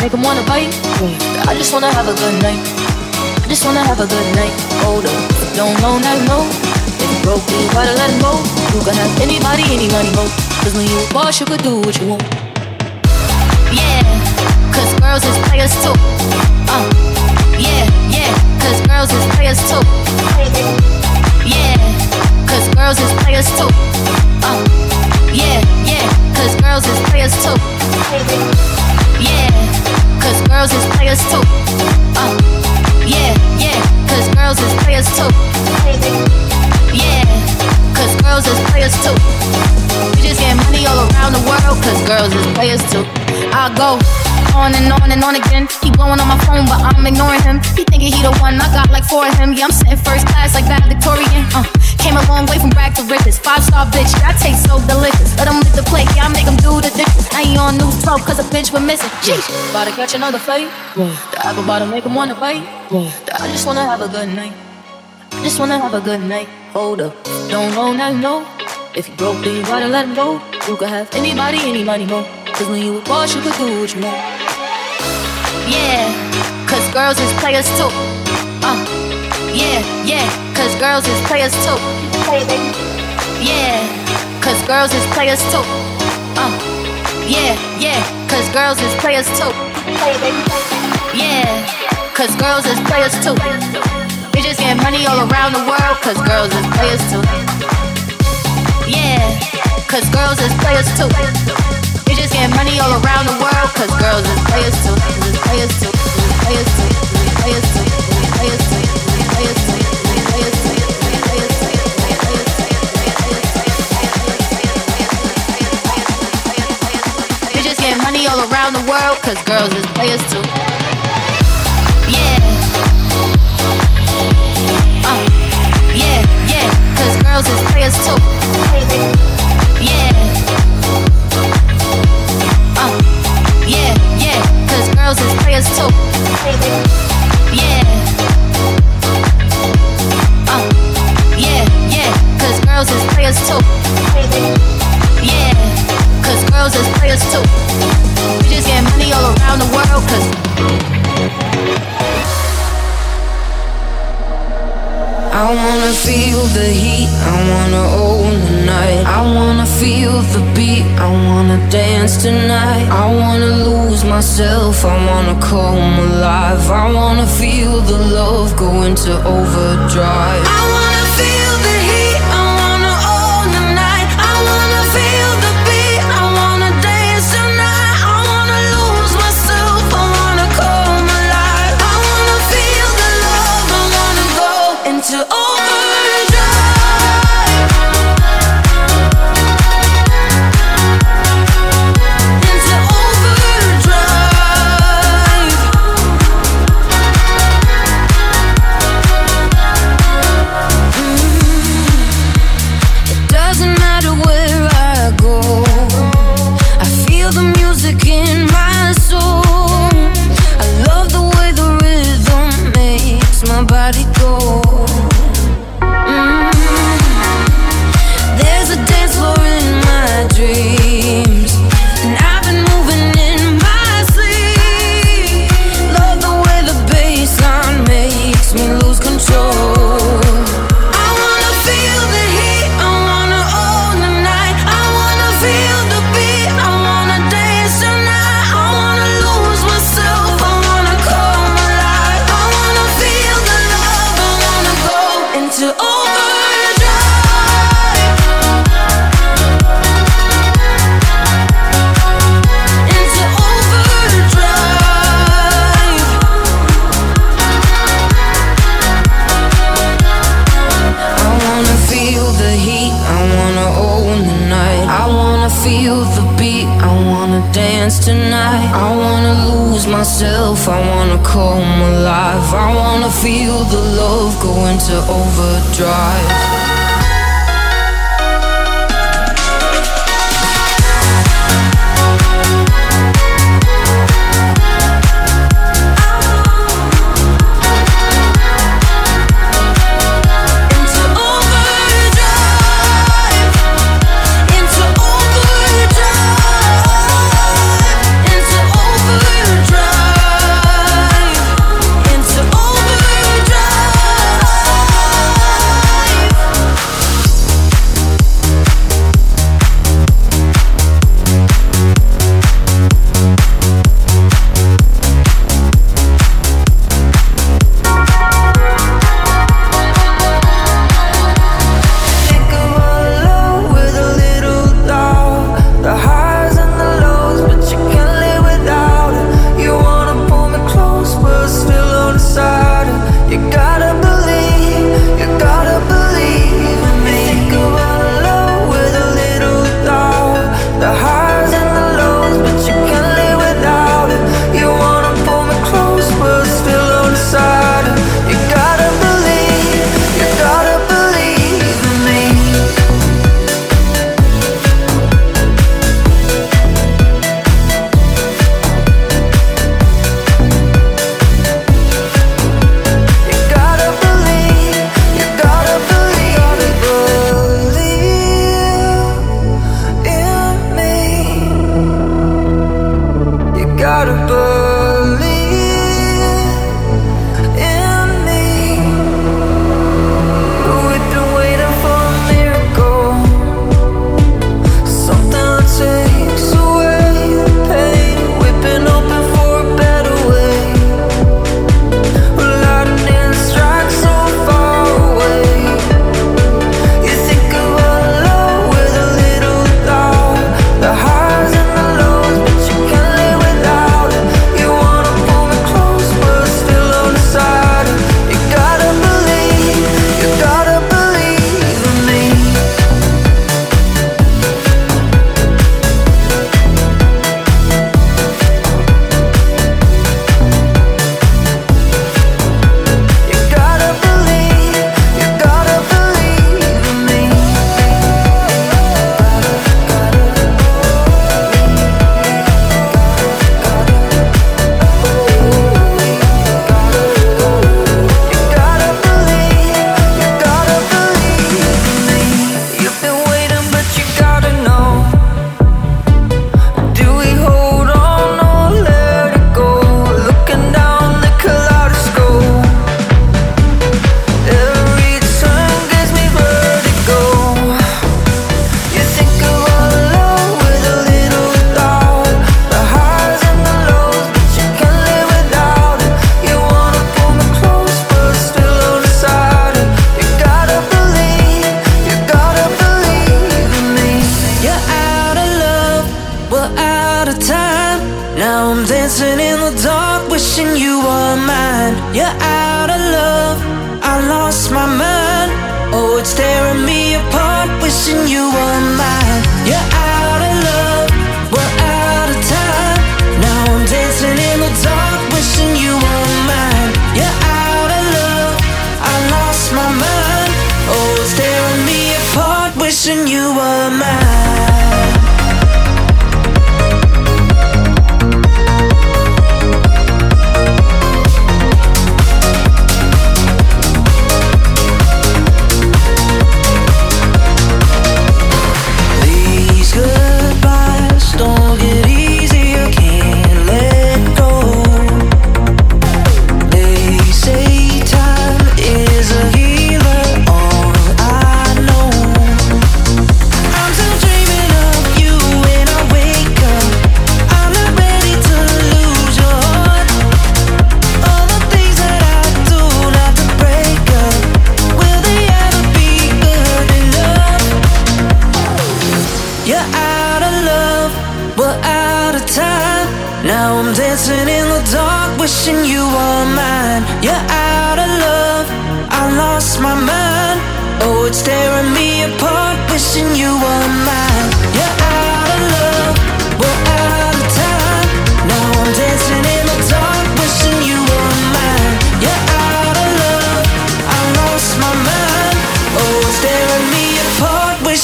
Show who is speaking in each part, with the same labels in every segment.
Speaker 1: Make him wanna bite. I just wanna have a good night. I just wanna have a good night. Hold up, don't know, now you know. If you broke, then you gotta let him go. You can have anybody, any money, mo. Cause when you a boss, you could do what you want. Yeah, cause girls is players too. Uh, yeah, yeah, cause girls is players too. Yeah, cause girls is players too. Uh, yeah, yeah, cause girls is players too. Yeah, cause girls is players too. Uh, yeah, yeah, cause girls is players too. Yeah, cause girls is players too. We just get money all around the world, cause girls is players too. I go on and on and on again. He blowing on my phone, but I'm ignoring him. He thinking he the one, I got like four of him. Yeah, I'm sitting first class like valedictorian. Uh, came a long way from rag to riches. Five star bitch, that taste so delicious. Let him lick the plate, yeah, I make him do the dishes. I ain't on news 12 cause a bitch we're missing. Jeez, about to catch another fight. The apple bottom make him wanna bite. I just wanna have a good night. I just wanna have a good night. Hold up, don't know now you know. If you broke, then you gotta let him go. You could have anybody, any money, mo. Cause when you a boss, you could do what you want. Yeah, cause girls is players too. Uh, yeah, yeah, cause girls is players too. Yeah, cause girls is players too. Uh, yeah, yeah, cause girls is players too. Yeah, cause girls is players too. Just get money all around the world, cause girls is players too. Yeah, cause girls is players too. Just get money all around the world, cause girls is players too. Players too. Players too. Players too. Players too. Players just all around the world, cause girls is players too. Yeah. Uh, yeah, yeah, cause girls is players too. Yeah. Uh, yeah, yeah, cause girls is players too. Yeah. Uh, yeah, yeah, cause girls is players too. Yeah, girls is players too. We just get money all around the world, cause
Speaker 2: I wanna feel the heat, I wanna own the night. I wanna feel the beat, I wanna dance tonight. I wanna lose myself, I wanna come alive. I wanna feel the love go into overdrive.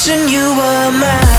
Speaker 2: Festo.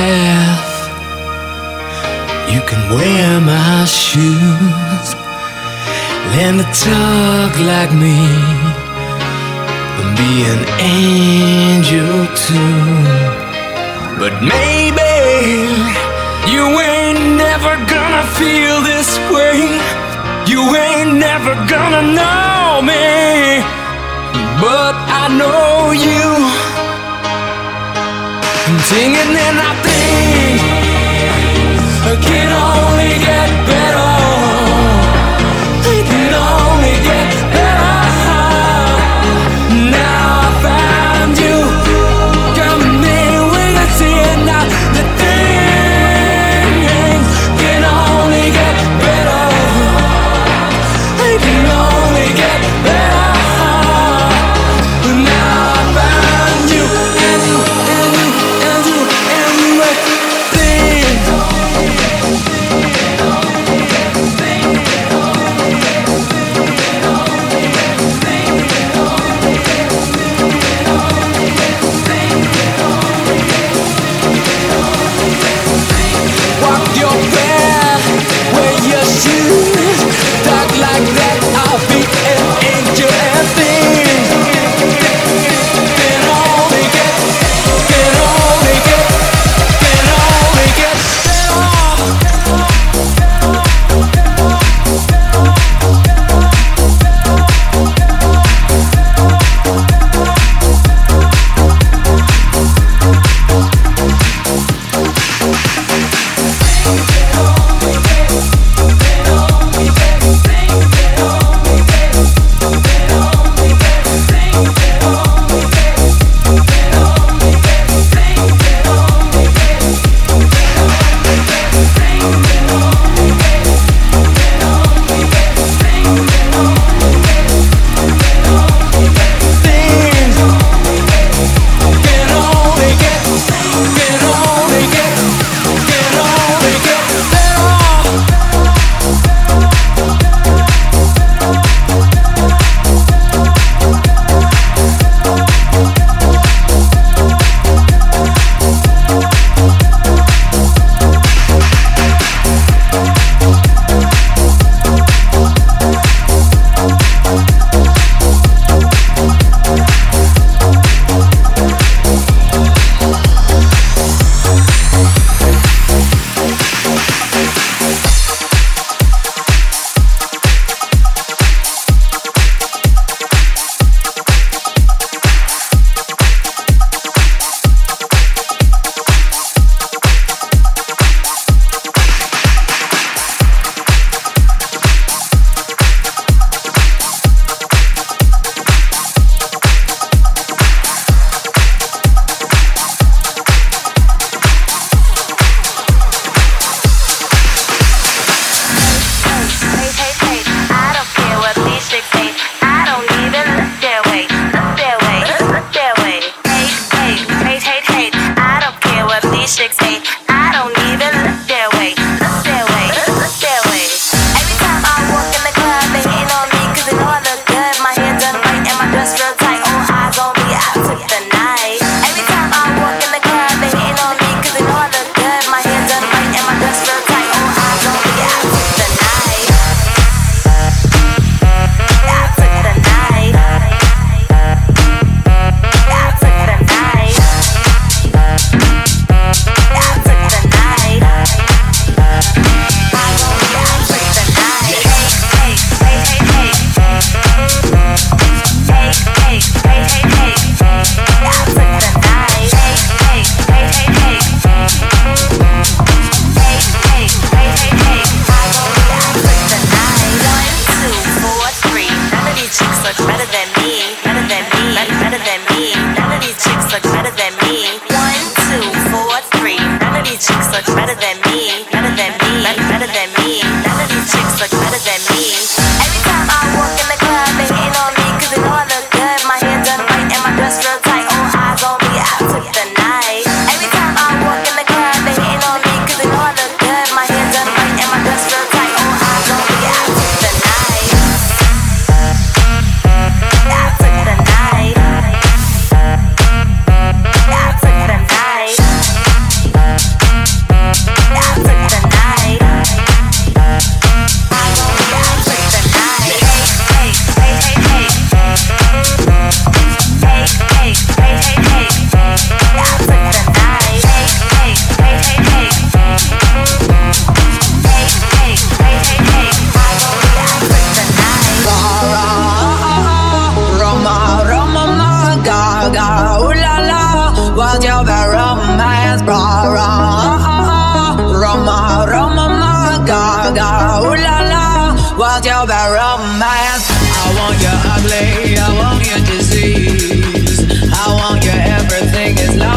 Speaker 3: Path. You can wear my shoes. Learn to talk like me. And be an angel too. But maybe you ain't never gonna feel this way. You ain't never gonna know me. But I know you. Singing and I think I can only get better.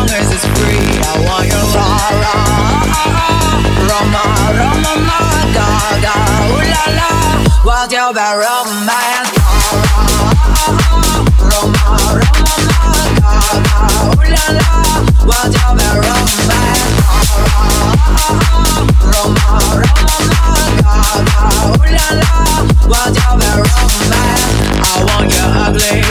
Speaker 4: as it's free, I want your romance,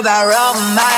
Speaker 4: about Rome.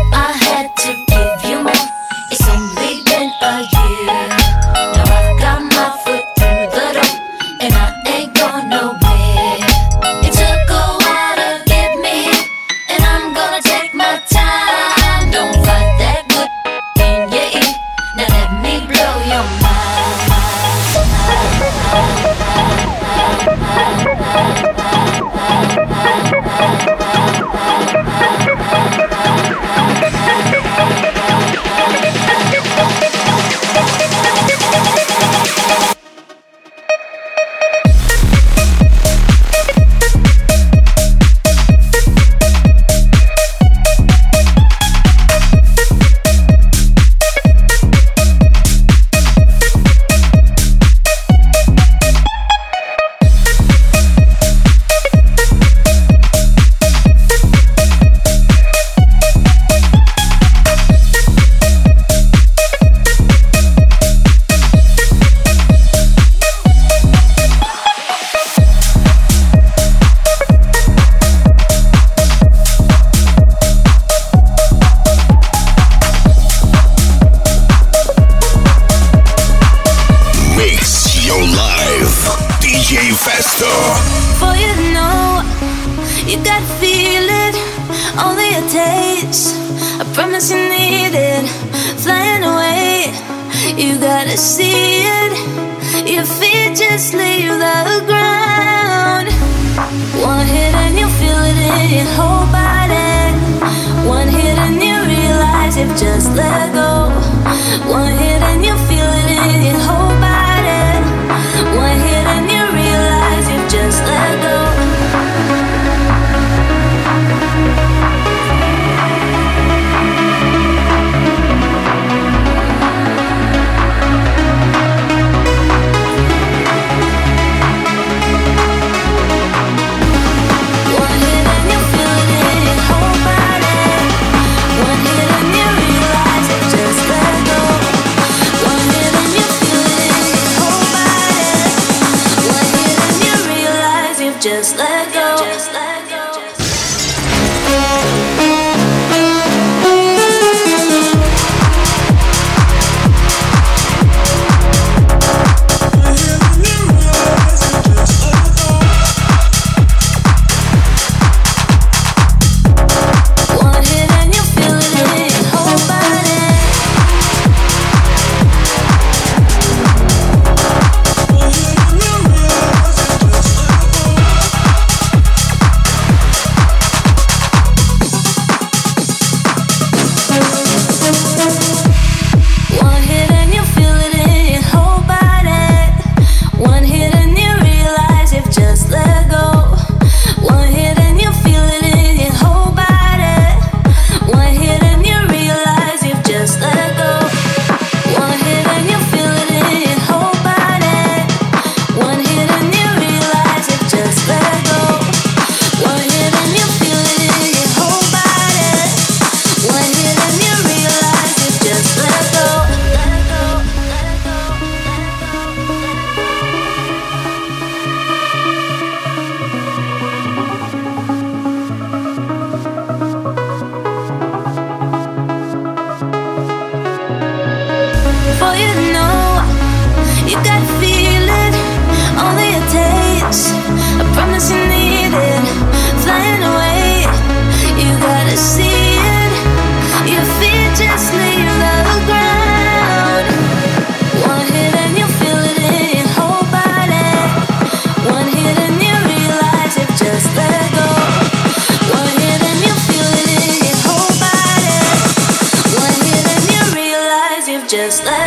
Speaker 5: Just let just let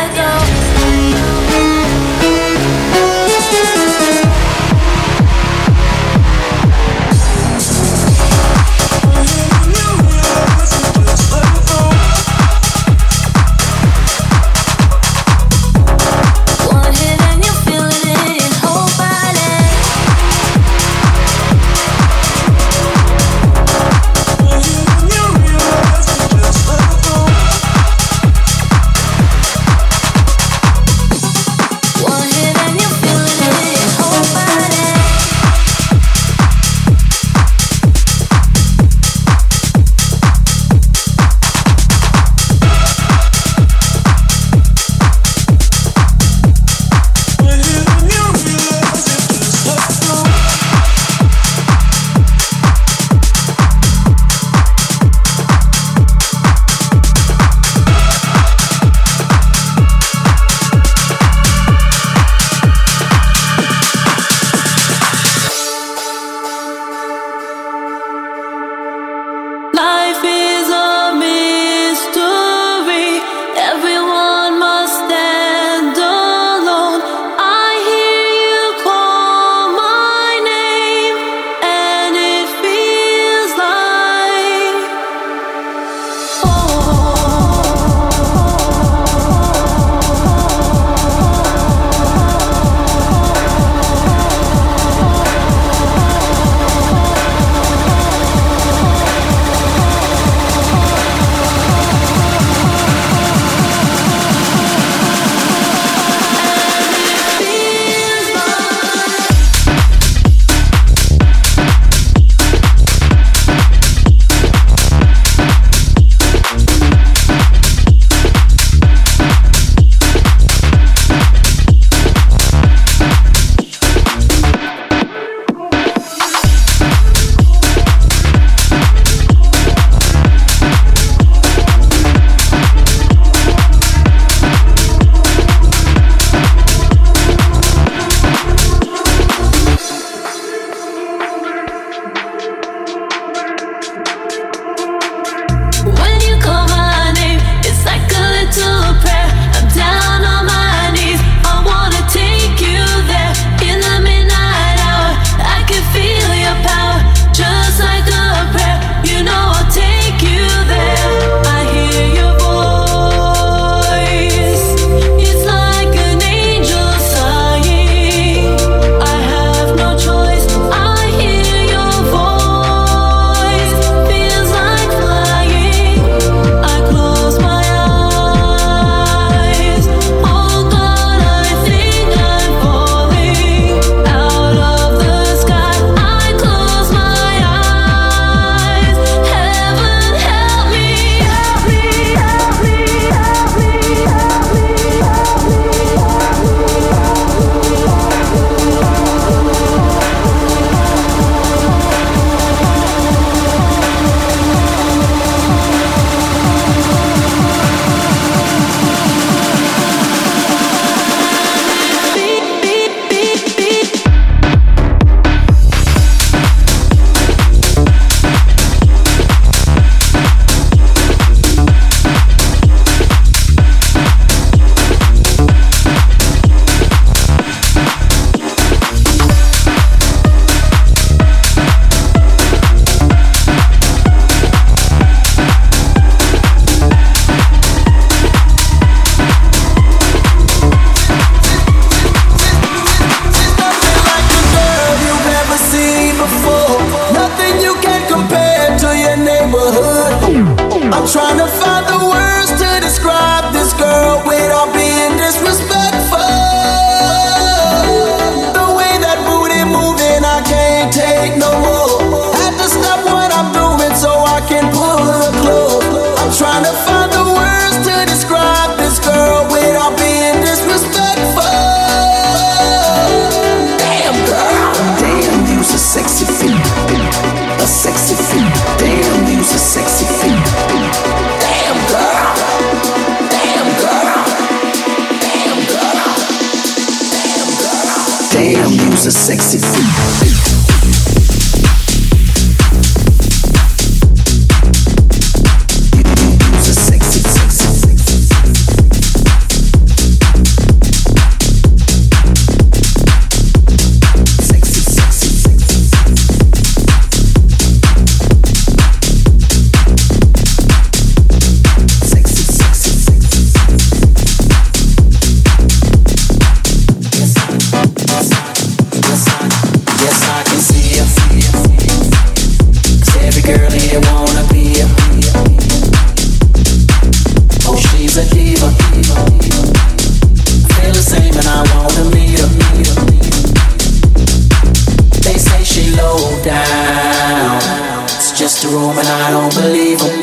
Speaker 5: just a rumor, I
Speaker 6: don't believe em.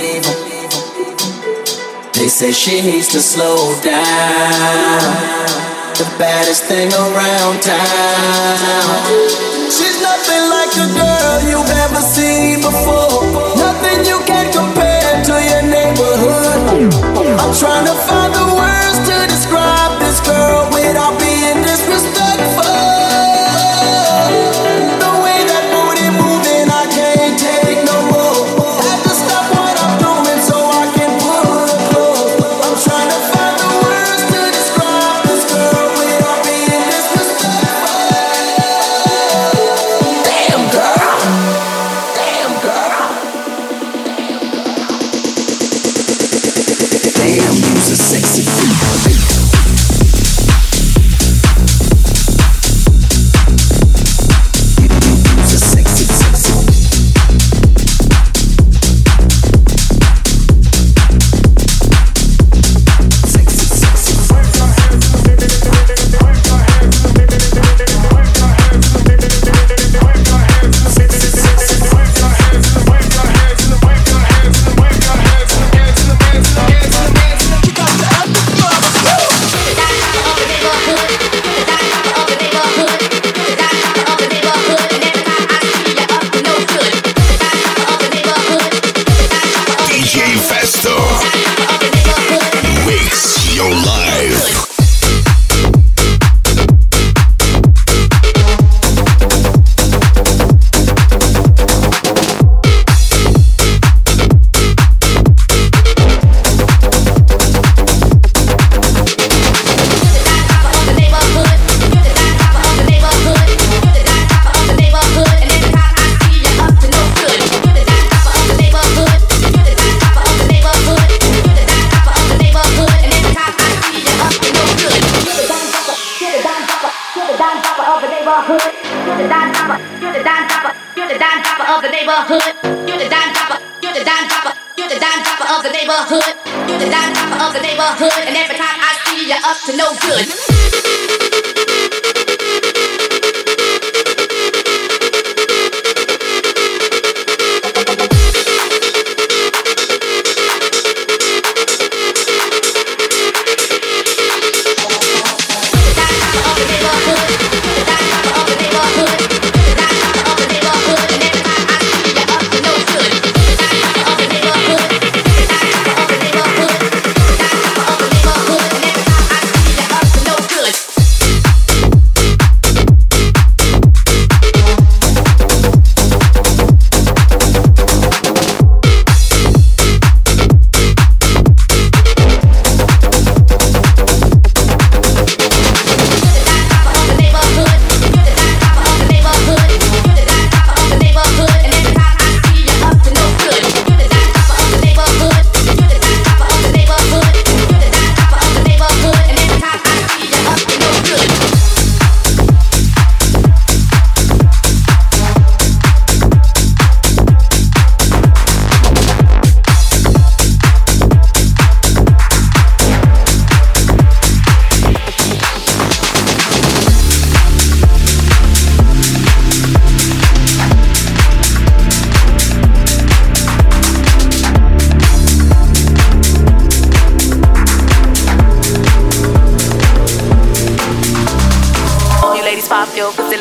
Speaker 6: They say she needs to slow down. The baddest thing around town. She's nothing like a girl you've ever seen before. Nothing you can compare to your neighborhood. I'm trying to find the
Speaker 7: word.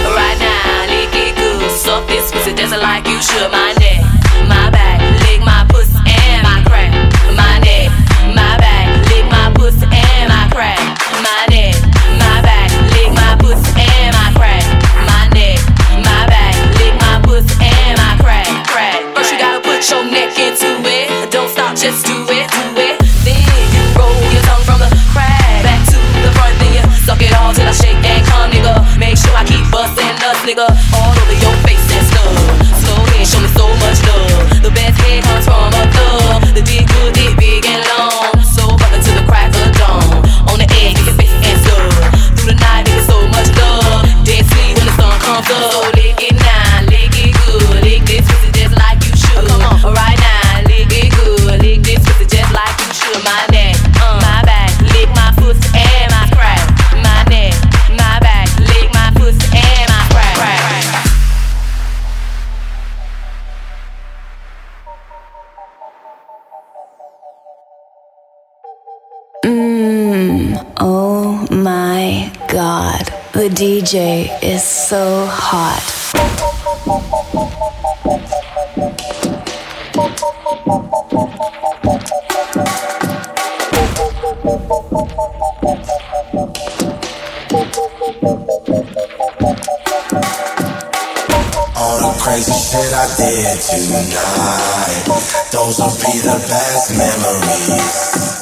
Speaker 8: Right now, lick it good, suck this pussy just like you should. My neck, my back, lick my pussy and my crack. My neck, my back, lick my pussy and my crack. My neck, my back, lick my pussy and my crack. My neck, my back, lick my pussy and my crack. Crack. First you gotta put your neck into it. Don't stop, just do it. Nigga, all over your face and stuff. Slow head, show me so much love. The best head comes from a thug. The dick good, dick big and long. So bumpin' to the crack of dawn. On the edge, nigga face and stuff. Through the night, nigga, so much love. Dead sleep when the sun comes up. My
Speaker 2: god. The DJ is so hot.
Speaker 9: All the crazy shit I did tonight. Those will be the best memories.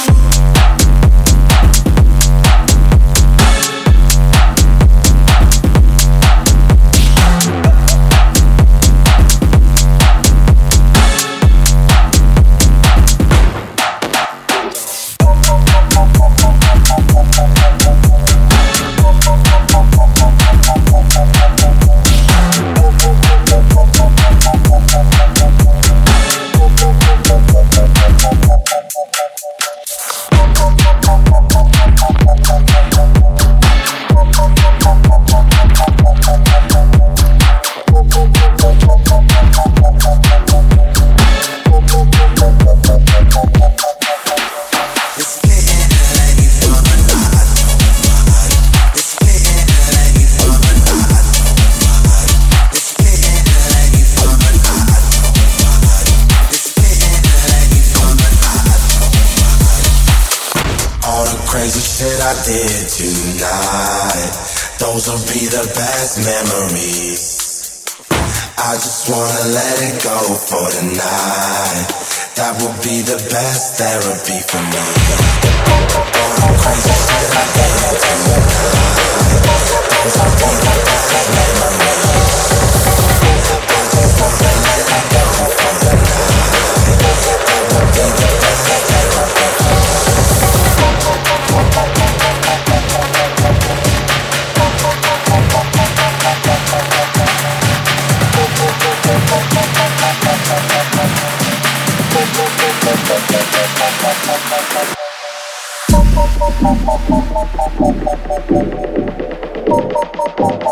Speaker 9: Yeah, Did tonight. Those will be the best memories. I just wanna let it go for tonight. That will be the best therapy for me. All the crazy shit I did tonight. Those will be the best memories. I just wanna let it go for the night. That will be the best therapy
Speaker 3: Thank you.